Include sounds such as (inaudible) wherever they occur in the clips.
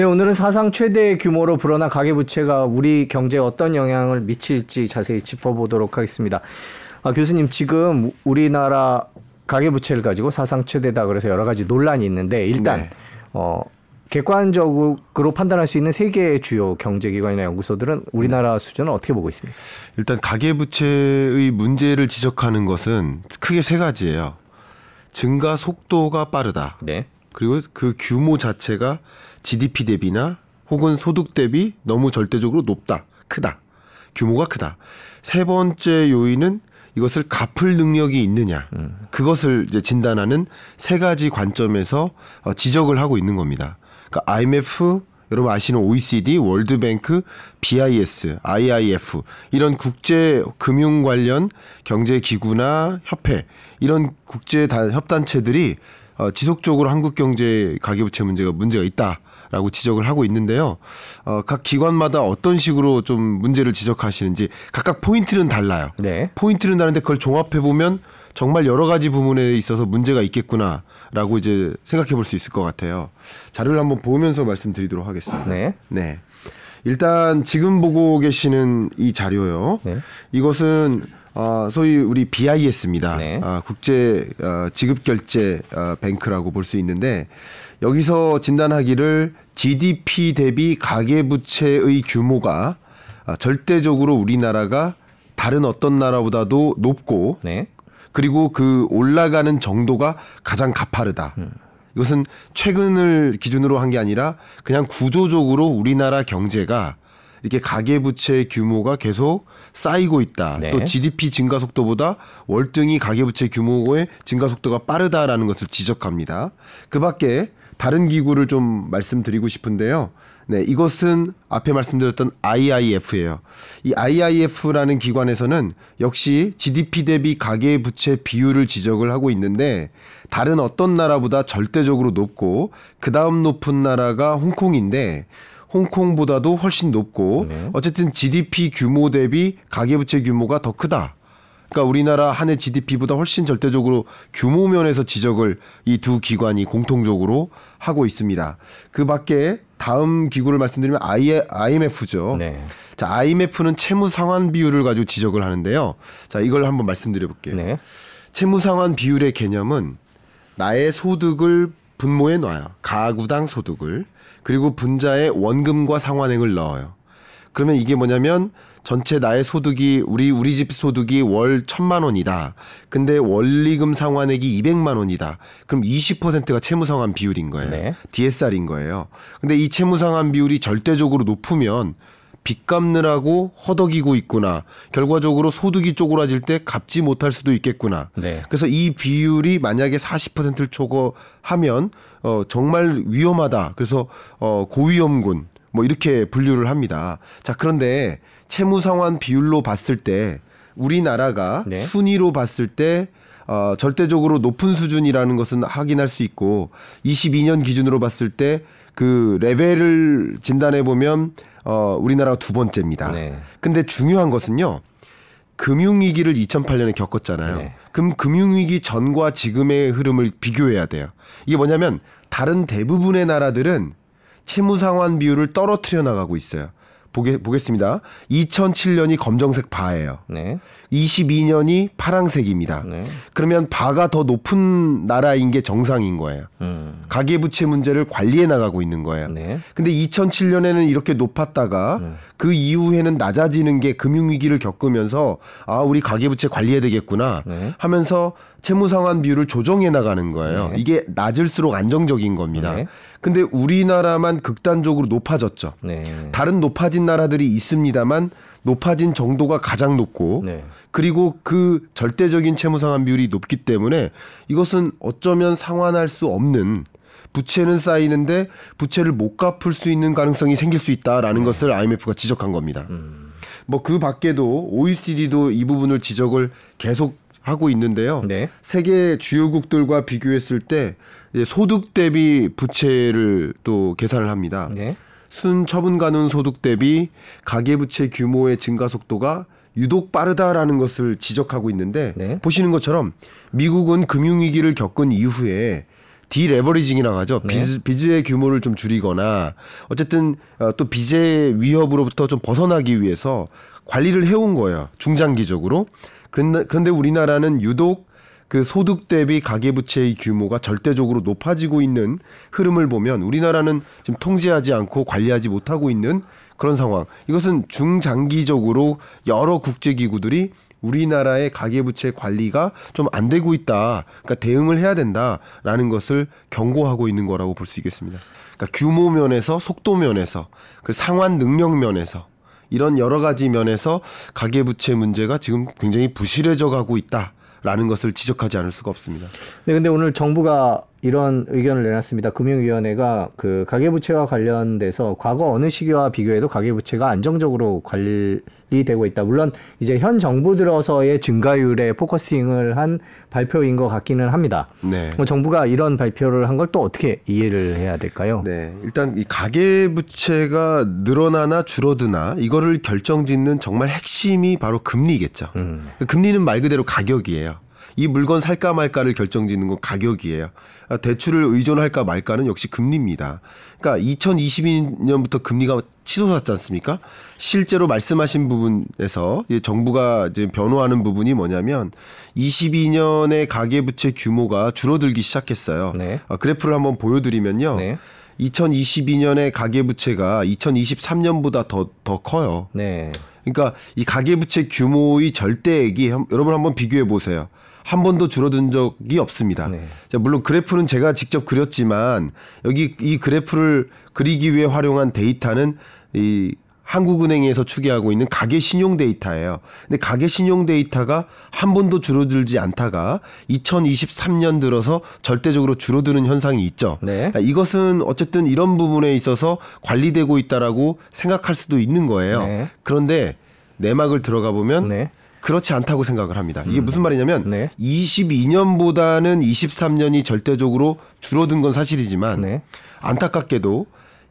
네, 오늘은 사상 최대 규모로 불어난 가계부채가 우리 경제에 어떤 영향을 미칠지 자세히 짚어보도록 하겠습니다. 아, 교수님, 지금 우리나라 가계부채를 가지고 사상 최대다 그래서 여러 가지 논란이 있는데 일단 네. 어, 객관적으로 판단할 수 있는 세계의 주요 경제기관이나 연구소들은 우리나라 수준을 어떻게 보고 있습니까? 일단 가계부채의 문제를 지적하는 것은 크게 세 가지예요. 증가 속도가 빠르다. 네. 그리고 그 규모 자체가 GDP 대비나 혹은 소득 대비 너무 절대적으로 높다. 크다. 규모가 크다. 세 번째 요인은 이것을 갚을 능력이 있느냐. 그것을 이제 진단하는 세 가지 관점에서 어, 지적을 하고 있는 겁니다. 그러니까 IMF 여러분 아시는 OECD, 월드뱅크, BIS, IIF 이런 국제 금융 관련 경제 기구나 협회 이런 국제 다- 협단체들이 어, 지속적으로 한국 경제 가계부채 문제가 문제가 있다 라고 지적을 하고 있는데요. 어, 각 기관마다 어떤 식으로 좀 문제를 지적하시는지 각각 포인트는 달라요. 네. 포인트는 다른데 그걸 종합해 보면 정말 여러 가지 부분에 있어서 문제가 있겠구나라고 이제 생각해 볼 수 있을 것 같아요. 자료를 한번 보면서 말씀드리도록 하겠습니다. 네. 네. 일단 지금 보고 계시는 이 자료요. 네. 이것은 어, 소위 우리 BIS입니다. 네. 아, 국제 어, 지급 결제 어, 뱅크라고 볼 수 있는데 여기서 진단하기를 GDP 대비 가계 부채의 규모가 아, 절대적으로 우리나라가 다른 어떤 나라보다도 높고 네. 그리고 그 올라가는 정도가 가장 가파르다. 이것은 최근을 기준으로 한 게 아니라 그냥 구조적으로 우리나라 경제가 이렇게 가계부채 규모가 계속 쌓이고 있다. 네. 또 GDP 증가 속도보다 월등히 가계부채 규모의 증가 속도가 빠르다라는 것을 지적합니다. 그 밖에 다른 기구를 좀 말씀드리고 싶은데요. 네, 이것은 앞에 말씀드렸던 IIF예요. 이 IIF라는 기관에서는 역시 GDP 대비 가계 부채 비율을 지적을 하고 있는데 다른 어떤 나라보다 절대적으로 높고 그 다음 높은 나라가 홍콩인데 홍콩보다도 훨씬 높고 네. 어쨌든 GDP 규모 대비 가계 부채 규모가 더 크다. 그러니까 우리나라 한 해 GDP보다 훨씬 절대적으로 규모 면에서 지적을 이 두 기관이 공통적으로 하고 있습니다. 그 밖에 다음 기구를 말씀드리면 IMF죠. 네. 자, IMF는 채무 상환 비율을 가지고 지적을 하는데요. 자, 이걸 한번 말씀드려 볼게요. 네. 채무 상환 비율의 개념은 나의 소득을 분모에 놔요. 가구당 소득을. 그리고 분자에 원금과 상환액을 넣어요. 그러면 이게 뭐냐면 전체 나의 소득이 우리 우리 집 소득이 월 천만 원이다. 근데 원리금 상환액이 200만 원이다. 그럼 20%가 채무 상환 비율인 거예요. 네. DSR인 거예요. 근데 이 채무 상환 비율이 절대적으로 높으면 빚 갚느라고 허덕이고 있구나. 결과적으로 소득이 쪼그라질 때 갚지 못할 수도 있겠구나. 네. 그래서 이 비율이 만약에 40%를 초과하면 어 정말 위험하다. 그래서 어 고위험군 뭐 이렇게 분류를 합니다. 자, 그런데 채무 상환 비율로 봤을 때 우리나라가 네. 순위로 봤을 때 어, 절대적으로 높은 수준이라는 것은 확인할 수 있고 22년 기준으로 봤을 때 그 레벨을 진단해 보면 어, 우리나라가 두 번째입니다. 네. 근데 중요한 것은요. 금융위기를 2008년에 겪었잖아요. 네. 그럼 금융위기 전과 지금의 흐름을 비교해야 돼요. 이게 뭐냐면 다른 대부분의 나라들은 채무 상환 비율을 떨어뜨려 나가고 있어요. 보게, 보겠습니다. 2007년이 검정색 바예요. 네. 22년이 파랑색입니다. 네. 그러면 바가 더 높은 나라인 게 정상인 거예요. 음. 가계부채 문제를 관리해 나가고 있는 거예요. 네. 근데 2007년에는 이렇게 높았다가 그 이후에는 낮아지는 게 금융위기를 겪으면서 아, 우리 가계부채 관리해야 되겠구나 네. 하면서 채무상환 비율을 조정해 나가는 거예요. 네. 이게 낮을수록 안정적인 겁니다. 네. 근데 우리나라만 극단적으로 높아졌죠. 네. 다른 높아진 나라들이 있습니다만 높아진 정도가 가장 높고 네. 그리고 그 절대적인 채무 상환 비율이 높기 때문에 이것은 어쩌면 상환할 수 없는 부채는 쌓이는데 부채를 못 갚을 수 있는 가능성이 생길 수 있다라는 것을 IMF가 지적한 겁니다. 뭐그 밖에도 OECD도 이 부분을 지적을 계속 하고 있는데요. 네. 세계 주요국들과 비교했을 때 이제 소득 대비 부채를 또 계산을 합니다. 네. 순 처분 가능 소득 대비 가계 부채 규모의 증가 속도가 유독 빠르다라는 것을 지적하고 있는데 네. 보시는 것처럼 미국은 금융위기를 겪은 이후에 디레버리징이라고 하죠. 네. 빚, 빚의 규모를 좀 줄이거나 어쨌든 어, 또 빚의 위협으로부터 좀 벗어나기 위해서 관리를 해온 거예요. 중장기적으로. 그런데, 그런데 우리나라는 유독 그 소득 대비 가계부채의 규모가 절대적으로 높아지고 있는 흐름을 보면 우리나라는 지금 통제하지 않고 관리하지 못하고 있는 그런 상황. 이것은 중장기적으로 여러 국제기구들이 우리나라의 가계부채 관리가 좀 안 되고 있다. 그러니까 대응을 해야 된다라는 것을 경고하고 있는 거라고 볼 수 있겠습니다. 그러니까 규모 면에서 속도 면에서 그 상환 능력 면에서 이런 여러 가지 면에서 가계부채 문제가 지금 굉장히 부실해져 가고 있다 라는 것을 지적하지 않을 수가 없습니다. 네, 근데 오늘 정부가 이런 의견을 내놨습니다. 금융위원회가 그 가계부채와 관련돼서 과거 어느 시기와 비교해도 가계부채가 안정적으로 관리되고 있다. 물론 이제 현 정부 들어서의 증가율에 focusing을 한 발표인 것 같기는 합니다. 네. 뭐 정부가 이런 발표를 한 걸 또 어떻게 이해를 해야 될까요? 네. 일단 이 가계 부채가 늘어나나 줄어드나 이거를 결정짓는 정말 핵심이 바로 금리겠죠. 그 금리는 말 그대로 가격이에요. 이 물건 살까 말까를 결정짓는 건 가격이에요. 아, 대출을 의존할까 말까는 역시 금리입니다. 그러니까 2022년부터 금리가 치솟았지 않습니까? 실제로 말씀하신 부분에서 정부가 이제 변호하는 부분이 뭐냐면 22년의 가계부채 규모가 줄어들기 시작했어요. 네. 아, 그래프를 한번 보여드리면요. 네. 2022년의 가계부채가 2023년보다 더, 더 커요. 네. 그러니까 이 가계부채 규모의 절대액이 한- 여러분 한번 비교해 보세요. 한 번도 줄어든 적이 없습니다. 네. 자, 물론 그래프는 제가 직접 그렸지만 여기 이 그래프를 그리기 위해 활용한 데이터는 이 한국은행에서 추계하고 있는 가계 신용 데이터예요. 근데 가계 신용 데이터가 한 번도 줄어들지 않다가 2023년 들어서 절대적으로 줄어드는 현상이 있죠. 네. 아, 이것은 어쨌든 이런 부분에 있어서 관리되고 있다라고 생각할 수도 있는 거예요. 네. 그런데 내막을 들어가 보면 네. 그렇지 않다고 생각을 합니다. 이게 무슨 말이냐면 네. 22년보다는 23년이 절대적으로 줄어든 건 사실이지만 네. 안타깝게도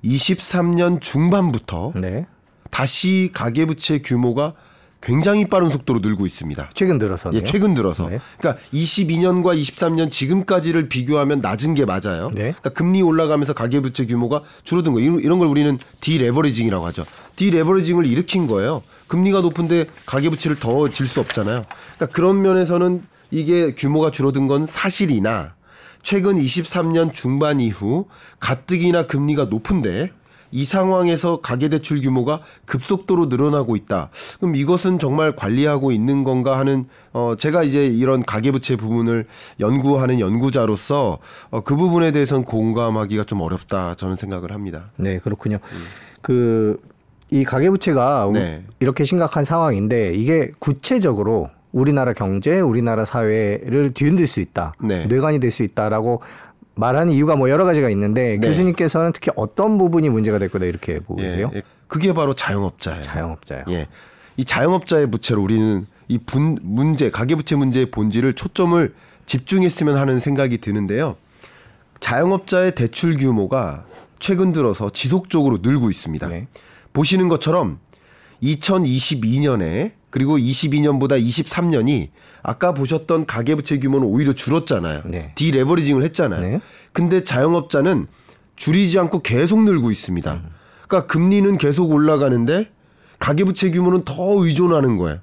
23년 중반부터 네. 다시 가계부채 규모가 굉장히 빠른 속도로 늘고 있습니다. 최근 들어서는 예, 최근 들어서. 네. 그러니까 22년과 23년 지금까지를 비교하면 낮은 게 맞아요. 네. 그러니까 금리 올라가면서 가계부채 규모가 줄어든 거예요. 이런- 이런 걸 우리는 디레버리징이라고 하죠. 디레버리징을 일으킨 거예요. 금리가 높은데 가계부채를 더 질 수 없잖아요. 그러니까 그런 면에서는 이게 규모가 줄어든 건 사실이나 최근 23년 중반 이후 가뜩이나 금리가 높은데 이 상황에서 가계대출 규모가 급속도로 늘어나고 있다. 그럼 이것은 정말 관리하고 있는 건가 하는 어 제가 이제 이런 가계부채 부분을 연구하는 연구자로서 어, 그 부분에 대해서는 공감하기가 좀 어렵다 저는 생각을 합니다. 네, 그렇군요. 그 이 가계부채가 우- 네. 이렇게 심각한 상황인데 이게 구체적으로 우리나라 경제, 우리나라 사회를 뒤흔들 수 있다. 네. 뇌관이 될 수 있다라고 말하는 이유가 뭐 여러 가지가 있는데 네. 교수님께서는 특히 어떤 부분이 문제가 될 거다 이렇게 보고 계세요? 예, 그게 바로 자영업자예요. 자영업자요. 예. 이 자영업자의 부채로 우리는 이 분, 문제, 가계부채 문제의 본질을 초점을 집중했으면 하는 생각이 드는데요. 자영업자의 대출 규모가 최근 들어서 지속적으로 늘고 있습니다. 네. 보시는 것처럼 2022년에 그리고 22년보다 23년이 아까 보셨던 가계부채 규모는 오히려 줄었잖아요. 네. 디레버리징을 했잖아요. 네. 근데 자영업자는 줄이지 않고 계속 늘고 있습니다. 음. 그러니까 금리는 계속 올라가는데 가계부채 규모는 더 의존하는 거예요.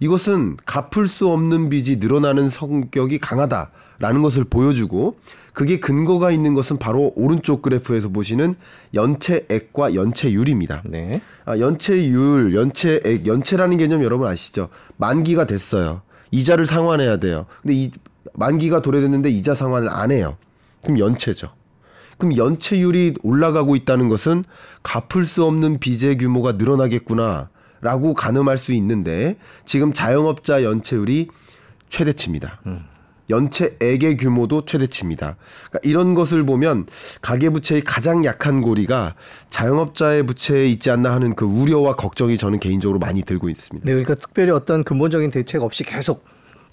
이것은 갚을 수 없는 빚이 늘어나는 성격이 강하다라는 것을 보여주고 그게 근거가 있는 것은 바로 오른쪽 그래프에서 보시는 연체액과 연체율입니다. 네. 아, 연체율, 연체액, 연체라는 개념 여러분 아시죠? 만기가 됐어요. 이자를 상환해야 돼요. 근데 이 만기가 도래됐는데 이자 상환을 안 해요. 그럼 연체죠. 그럼 연체율이 올라가고 있다는 것은 갚을 수 없는 빚의 규모가 늘어나겠구나 라고 가늠할 수 있는데 지금 자영업자 연체율이 최대치입니다. 연체액의 규모도 최대치입니다. 그러니까 이런 것을 보면 가계부채의 가장 약한 고리가 자영업자의 부채에 있지 않나 하는 그 우려와 걱정이 저는 개인적으로 많이 들고 있습니다. 네, 그러니까 특별히 어떤 근본적인 대책 없이 계속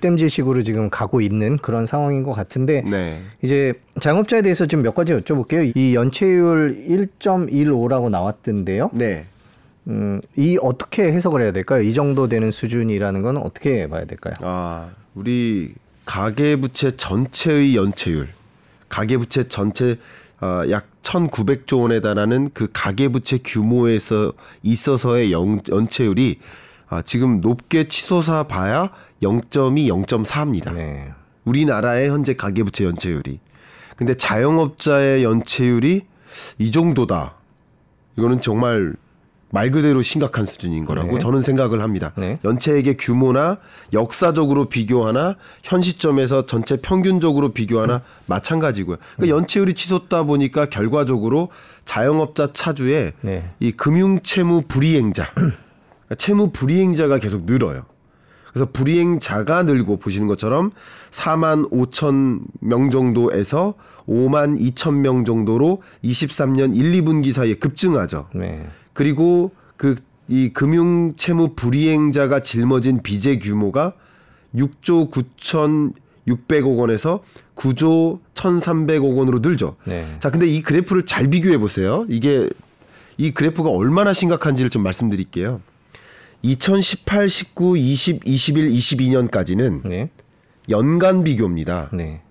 땜질식으로 지금 가고 있는 그런 상황인 것 같은데 네. 이제 자영업자에 대해서 좀 몇 가지 여쭤볼게요. 이 연체율 1.15라고 나왔던데요. 네. 음, 이 어떻게 해석을 해야 될까요? 이 정도 되는 수준이라는 건 어떻게 봐야 될까요? 아, 우리 가계부채 전체의 연체율 가계부채 전체 어, 약 1,900조 원에 달하는 그 가계부채 규모에서 있어서의 영, 연체율이 아, 지금 높게 치솟아 봐야 0.2, 0.4입니다. 네. 우리나라의 현재 가계부채 연체율이. 근데 자영업자의 연체율이 이 정도다. 이거는 정말 말 그대로 심각한 수준인 거라고 네. 저는 생각을 합니다. 네. 연체액의 규모나 역사적으로 비교하나 현 시점에서 전체 평균적으로 비교하나 마찬가지고요. 그러니까 연체율이 치솟다 보니까 결과적으로 자영업자 차주의 네. 이 금융 채무 불이행자, (clears throat) 그러니까 채무 불이행자가 계속 늘어요. 그래서 불이행자가 늘고 보시는 것처럼 4만 5천 명 정도에서 5만 2천 명 정도로 23년 1, 2분기 사이에 급증하죠. 네. 그리고 그 이 금융 채무 불이행자가 짊어진 빚의 규모가 6조 9천 600억 원에서 9조 1,300억 원으로 늘죠. 네. 자, 근데 이 그래프를 잘 비교해 보세요. 이게 이 그래프가 얼마나 심각한지를 좀 말씀드릴게요. 2018, 19, 20, 21, 22년까지는 네. 연간 비교입니다. 네.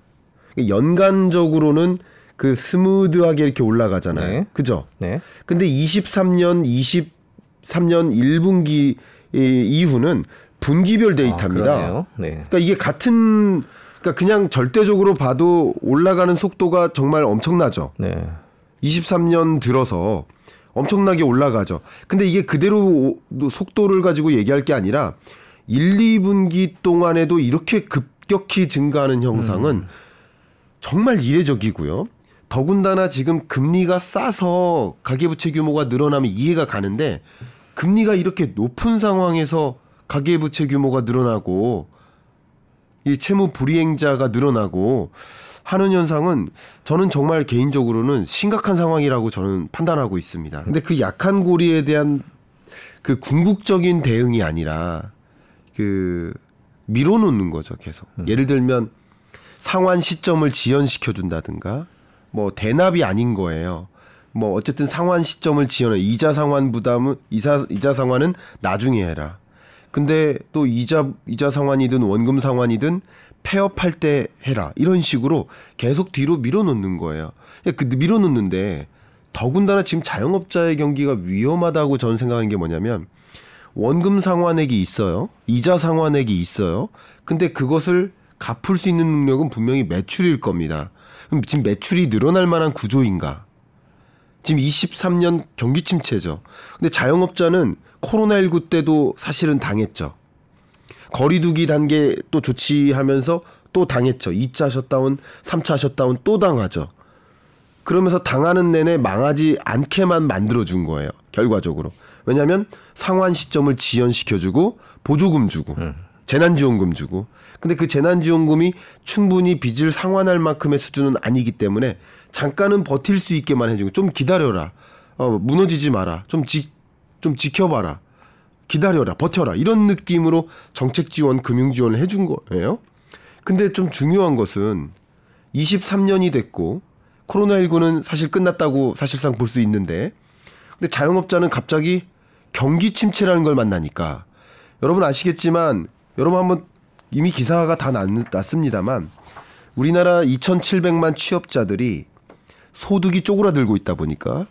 연간적으로는 그 스무드하게 이렇게 올라가잖아요. 네. 그죠? 네. 근데 23년, 23년 1분기 이후는 분기별 데이터입니다. 아. 네. 그러니까 이게 같은 그러니까 그냥 절대적으로 봐도 올라가는 속도가 정말 엄청나죠. 네. 23년 들어서 엄청나게 올라가죠. 근데 이게 그대로 오- 속도를 가지고 얘기할 게 아니라 1, 2분기 동안에도 이렇게 급격히 증가하는 형상은 정말 이례적이고요. 더군다나 지금 금리가 싸서 가계부채 규모가 늘어나면 이해가 가는데 금리가 이렇게 높은 상황에서 가계부채 규모가 늘어나고 이 채무 불이행자가 늘어나고 하는 현상은 저는 정말 개인적으로는 심각한 상황이라고 저는 판단하고 있습니다. 근데 그 약한 고리에 대한 그 궁극적인 대응이 아니라 그 밀어놓는 거죠, 계속. 예를 들면 상환 시점을 지연시켜 준다든가 뭐 대납이 아닌 거예요. 뭐 어쨌든 상환 시점을 지연해 이자 상환 부담은 이자 이자 상환은 나중에 해라. 근데 또 이자 이자 상환이든 원금 상환이든 폐업할 때 해라. 이런 식으로 계속 뒤로 밀어놓는 거예요. 그 밀어놓는데 더군다나 지금 자영업자의 경기가 위험하다고 저는 생각하는 게 뭐냐면 원금 상환액이 있어요. 이자 상환액이 있어요. 근데 그것을 갚을 수 있는 능력은 분명히 매출일 겁니다. 그럼 지금 매출이 늘어날 만한 구조인가? 지금 23년 경기 침체죠. 근데 자영업자는 코로나19 때도 사실은 당했죠. 거리두기 단계 또 조치하면서 또 당했죠. 2차 셧다운, 3차 셧다운 또 당하죠. 그러면서 당하는 내내 망하지 않게만 만들어 준 거예요. 결과적으로. 왜냐하면 상환 시점을 지연시켜주고 보조금 주고 재난지원금 주고. 근데 그 재난지원금이 충분히 빚을 상환할 만큼의 수준은 아니기 때문에 잠깐은 버틸 수 있게만 해주고 좀 기다려라. 어, 무너지지 마라. 좀 지, 좀 지켜봐라. 기다려라. 버텨라. 이런 느낌으로 정책 지원, 금융 지원을 해준 거예요. 근데 좀 중요한 것은 23년이 됐고 코로나19는 사실 끝났다고 사실상 볼 수 있는데 근데 자영업자는 갑자기 경기 침체라는 걸 만나니까 여러분 아시겠지만 여러분 한번 이미 기사가 다 났, 났습니다만 우리나라 2,700만 취업자들이 소득이 쪼그라들고 있다 보니까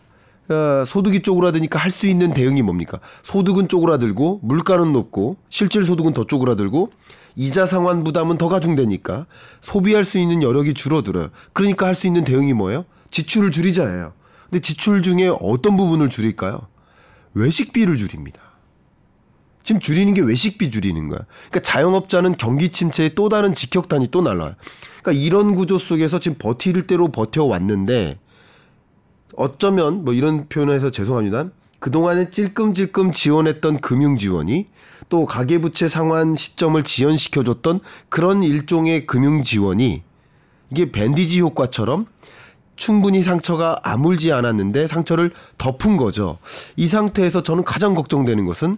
어, 소득이 쪼그라드니까 할 수 있는 대응이 뭡니까? 소득은 쪼그라들고 물가는 높고 실질 소득은 더 쪼그라들고 이자 상환 부담은 더 가중되니까 소비할 수 있는 여력이 줄어들어요. 그러니까 할 수 있는 대응이 뭐예요? 지출을 줄이자예요. 근데 지출 중에 어떤 부분을 줄일까요? 외식비를 줄입니다. 지금 줄이는 게 외식비 줄이는 거야. 그러니까 자영업자는 경기 침체의 또 다른 직격탄이 또 날라와요. 그러니까 이런 구조 속에서 지금 버틸 대로 버텨왔는데 어쩌면 뭐 이런 표현을 해서 죄송합니다. 그동안에 찔끔찔끔 지원했던 금융 지원이 또 가계부채 상환 시점을 지연시켜줬던 그런 일종의 금융 지원이 이게 밴디지 효과처럼 충분히 상처가 아물지 않았는데 상처를 덮은 거죠. 이 상태에서 저는 가장 걱정되는 것은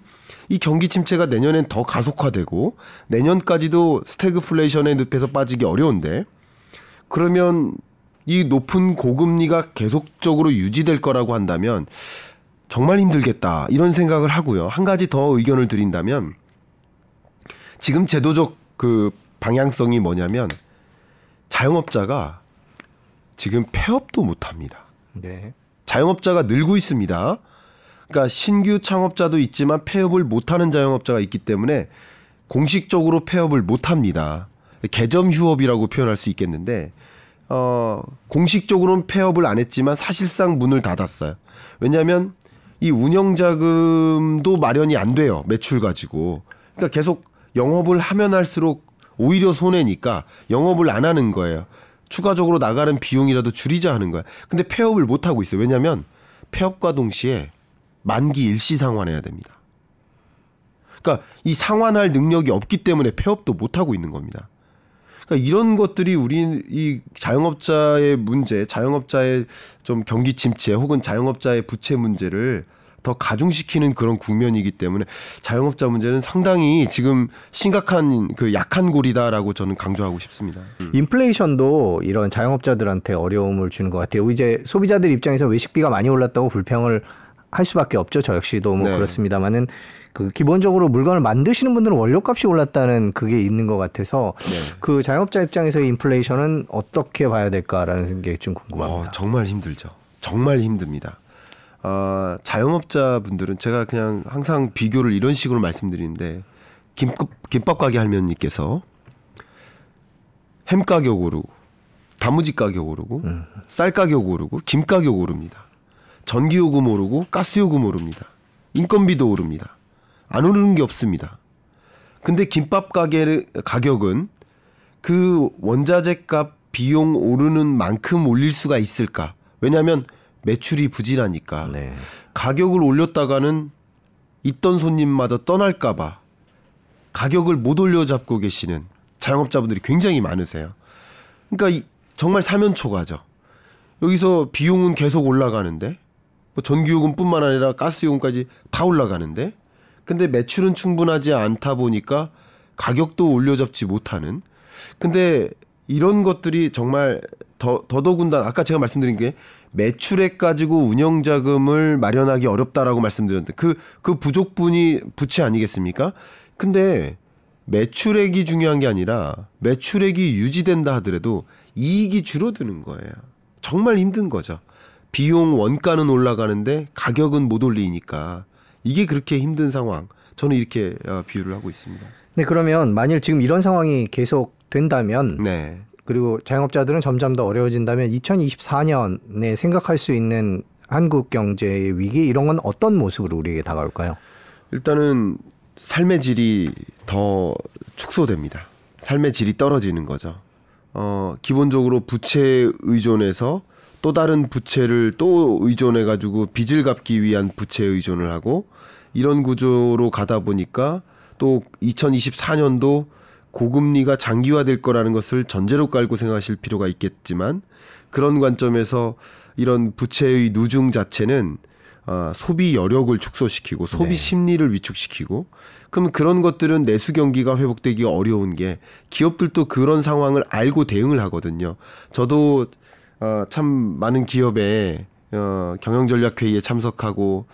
이 경기 침체가 내년엔 더 가속화되고 내년까지도 스태그플레이션의 늪에서 빠지기 어려운데 그러면 이 높은 고금리가 계속적으로 유지될 거라고 한다면 정말 힘들겠다 이런 생각을 하고요. 한 가지 더 의견을 드린다면 지금 제도적 그 방향성이 뭐냐면 자영업자가 지금 폐업도 못 합니다. 네. 자영업자가 늘고 있습니다. 그러니까 신규 창업자도 있지만 폐업을 못하는 자영업자가 있기 때문에 공식적으로 폐업을 못합니다. 개점 휴업이라고 표현할 수 있겠는데 어, 공식적으로는 폐업을 안 했지만 사실상 문을 닫았어요. 왜냐하면 이 운영 자금도 마련이 안 돼요. 매출 가지고. 그러니까 계속 영업을 하면 할수록 오히려 손해니까 영업을 안 하는 거예요. 추가적으로 나가는 비용이라도 줄이자 하는 거야. 근데 폐업을 못 하고 있어요. 왜냐하면 폐업과 동시에 만기 일시 상환해야 됩니다. 그러니까 이 상환할 능력이 없기 때문에 폐업도 못 하고 있는 겁니다. 그러니까 이런 것들이 우리 이 자영업자의 문제, 자영업자의 좀 경기 침체 혹은 자영업자의 부채 문제를 더 가중시키는 그런 국면이기 때문에 자영업자 문제는 상당히 지금 심각한 그 약한 골이다라고 저는 강조하고 싶습니다. 인플레이션도 이런 자영업자들한테 어려움을 주는 것 같아요. 이제 소비자들 입장에서 외식비가 많이 올랐다고 불평을 할 수밖에 없죠. 저 역시도 뭐 네. 그렇습니다만은 그 기본적으로 물건을 만드시는 분들은 원료값이 올랐다는 그게 있는 것 같아서 네. 그 자영업자 입장에서의 인플레이션은 어떻게 봐야 될까라는 게 좀 궁금합니다. 어, 정말 힘들죠. 정말 힘듭니다. 아, 자영업자 분들은 제가 그냥 항상 비교를 이런 식으로 말씀드리는데 김밥, 김밥 가게 할머니께서 햄 가격 오르고 단무지 가격 오르고 쌀 가격 오르고 김 가격 오릅니다. 전기 요금 오르고 가스 요금 오릅니다. 인건비도 오릅니다. 안 오르는 게 없습니다. 근데 김밥 가게 가격은 그 원자재 값 비용 오르는 만큼 올릴 수가 있을까? 왜냐하면 매출이 부진하니까 네. 가격을 올렸다가는 있던 손님마다 떠날까봐 가격을 못 올려잡고 계시는 자영업자분들이 굉장히 많으세요. 그러니까 이- 정말 사면초가죠. 여기서 비용은 계속 올라가는데 뭐 전기요금뿐만 아니라 가스요금까지 다 올라가는데 근데 매출은 충분하지 않다 보니까 가격도 올려잡지 못하는 근데 이런 것들이 정말 더 더더군다나 아까 제가 말씀드린 게 매출액 가지고 운영 자금을 마련하기 어렵다라고 말씀드렸는데 그 그 부족분이 부채 아니겠습니까? 근데 매출액이 중요한 게 아니라 매출액이 유지된다 하더라도 이익이 줄어드는 거예요. 정말 힘든 거죠. 비용 원가는 올라가는데 가격은 못 올리니까 이게 그렇게 힘든 상황. 저는 이렇게 어, 비유를 하고 있습니다. 네, 그러면 만일 지금 이런 상황이 계속 된다면 네. 그리고 자영업자들은 점점 더 어려워진다면 2024년에 생각할 수 있는 한국 경제의 위기 이런 건 어떤 모습으로 우리에게 다가올까요? 일단은 삶의 질이 더 축소됩니다. 삶의 질이 떨어지는 거죠. 어, 기본적으로 부채 의존해서 또 다른 부채를 또 의존해 가지고 빚을 갚기 위한 부채 의존을 하고 이런 구조로 가다 보니까 또 2024년도 고금리가 장기화될 거라는 것을 전제로 깔고 생각하실 필요가 있겠지만 그런 관점에서 이런 부채의 누중 자체는 아, 소비 여력을 축소시키고 소비 네. 심리를 위축시키고 그럼 그런 것들은 내수 경기가 회복되기 어려운 게 기업들도 그런 상황을 알고 대응을 하거든요. 저도 어, 참 많은 기업에 어, 경영 전략 회의에 참석하고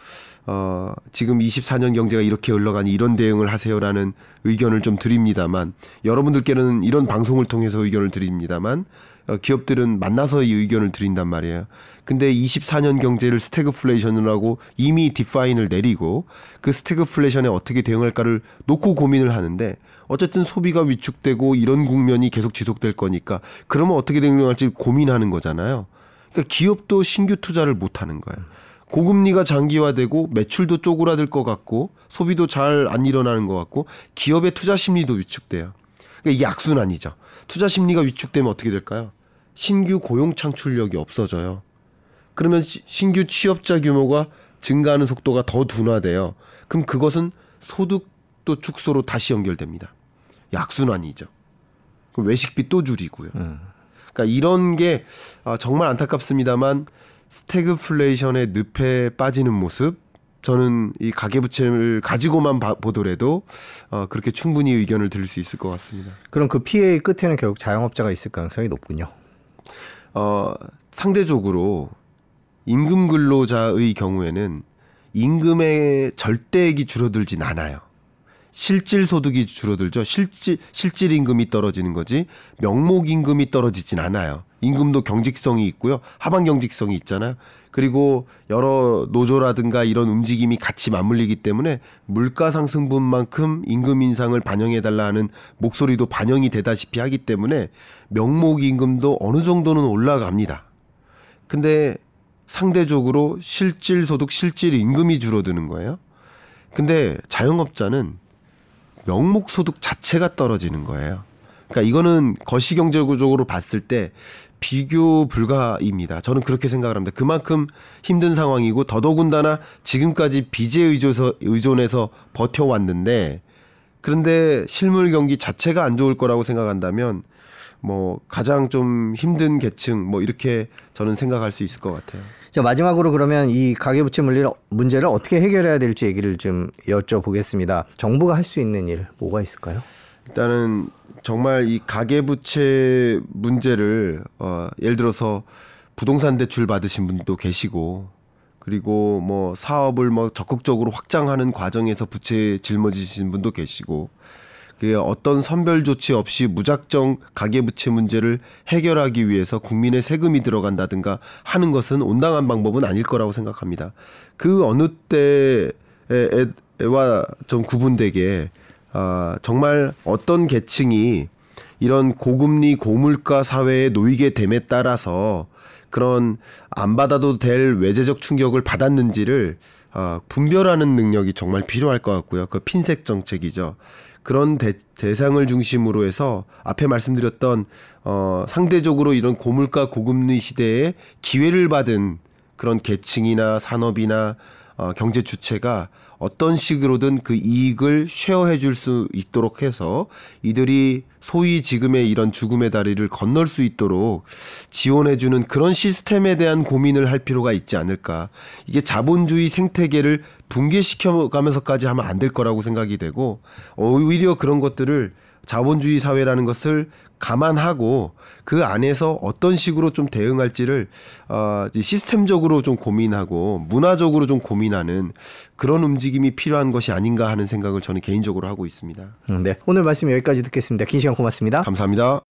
어, 지금 24년 경제가 이렇게 흘러가니 이런 대응을 하세요라는 의견을 좀 드립니다만 여러분들께는 이런 방송을 통해서 의견을 드립니다만 어, 기업들은 만나서 이 의견을 드린단 말이에요. 근데 24년 경제를 스태그플레이션이라고 이미 define을 내리고 그 스태그플레이션에 어떻게 대응할까를 놓고 고민을 하는데 어쨌든 소비가 위축되고 이런 국면이 계속 지속될 거니까 그러면 어떻게 대응할지 고민하는 거잖아요. 그러니까 기업도 신규 투자를 못 하는 거예요. 고금리가 장기화되고 매출도 쪼그라들 것 같고 소비도 잘 안 일어나는 것 같고 기업의 투자 심리도 위축돼요. 그러니까 이게 악순환이죠. 투자 심리가 위축되면 어떻게 될까요? 신규 고용 창출력이 없어져요. 그러면 시- 신규 취업자 규모가 증가하는 속도가 더 둔화돼요. 그럼 그것은 소득도 축소로 다시 연결됩니다. 악순환이죠. 그럼 외식비 또 줄이고요. 그러니까 이런 게 아, 정말 안타깝습니다만 스태그플레이션의 늪에 빠지는 모습 저는 이 가계부채를 가지고만 봐- 보더라도 어, 그렇게 충분히 의견을 드릴 수 있을 것 같습니다. 그럼 그 피해의 끝에는 결국 자영업자가 있을 가능성이 높군요. 어, 상대적으로 임금 근로자의 경우에는 임금의 절대액이 줄어들진 않아요. 실질 소득이 줄어들죠. 실질 실질 임금이 떨어지는 거지 명목 임금이 떨어지진 않아요. 임금도 경직성이 있고요. 하반 경직성이 있잖아요. 그리고 여러 노조라든가 이런 움직임이 같이 맞물리기 때문에 물가 상승분만큼 임금 인상을 반영해 달라 하는 목소리도 반영이 되다시피 하기 때문에 명목 임금도 어느 정도는 올라갑니다. 근데 상대적으로 실질 소득 실질 임금이 줄어드는 거예요. 근데 자영업자는 명목 소득 자체가 떨어지는 거예요. 그러니까 이거는 거시경제적으로 봤을 때 비교 불가입니다. 저는 그렇게 생각을 합니다. 그만큼 힘든 상황이고 더더군다나 지금까지 빚에 의존해서, 의존해서 버텨왔는데 그런데 실물 경기 자체가 안 좋을 거라고 생각한다면 뭐 가장 좀 힘든 계층 뭐 이렇게 저는 생각할 수 있을 것 같아요. 자 마지막으로 그러면 이 가계부채 문제를 어떻게 해결해야 될지 얘기를 좀 여쭤보겠습니다. 정부가 할 수 있는 일 뭐가 있을까요? 일단은 정말 이 가계부채 문제를 어 예를 들어서 부동산 대출 받으신 분도 계시고 그리고 뭐 사업을 뭐 적극적으로 확장하는 과정에서 부채 짊어지신 분도 계시고 그 어떤 선별 조치 없이 무작정 가계부채 문제를 해결하기 위해서 국민의 세금이 들어간다든가 하는 것은 온당한 방법은 아닐 거라고 생각합니다. 그 어느 때와 좀 구분되게 아, 정말 어떤 계층이 이런 고금리 고물가 사회에 놓이게 됨에 따라서 그런 안 받아도 될 외재적 충격을 받았는지를 아, 분별하는 능력이 정말 필요할 것 같고요. 그 핀셋 정책이죠. 그런 대, 대상을 중심으로 해서 앞에 말씀드렸던 어, 상대적으로 이런 고물가 고금리 시대에 기회를 받은 그런 계층이나 산업이나 어, 경제 주체가 어떤 식으로든 그 이익을 쉐어해 줄 수 있도록 해서 이들이 소위 지금의 이런 죽음의 다리를 건널 수 있도록 지원해 주는 그런 시스템에 대한 고민을 할 필요가 있지 않을까. 이게 자본주의 생태계를 붕괴시켜 가면서까지 하면 안 될 거라고 생각이 되고 오히려 그런 것들을 자본주의 사회라는 것을 감안하고 그 안에서 어떤 식으로 좀 대응할지를 어, 시스템적으로 좀 고민하고 문화적으로 좀 고민하는 그런 움직임이 필요한 것이 아닌가 하는 생각을 저는 개인적으로 하고 있습니다. 네 오늘 말씀 여기까지 듣겠습니다. 긴 시간 고맙습니다. 감사합니다.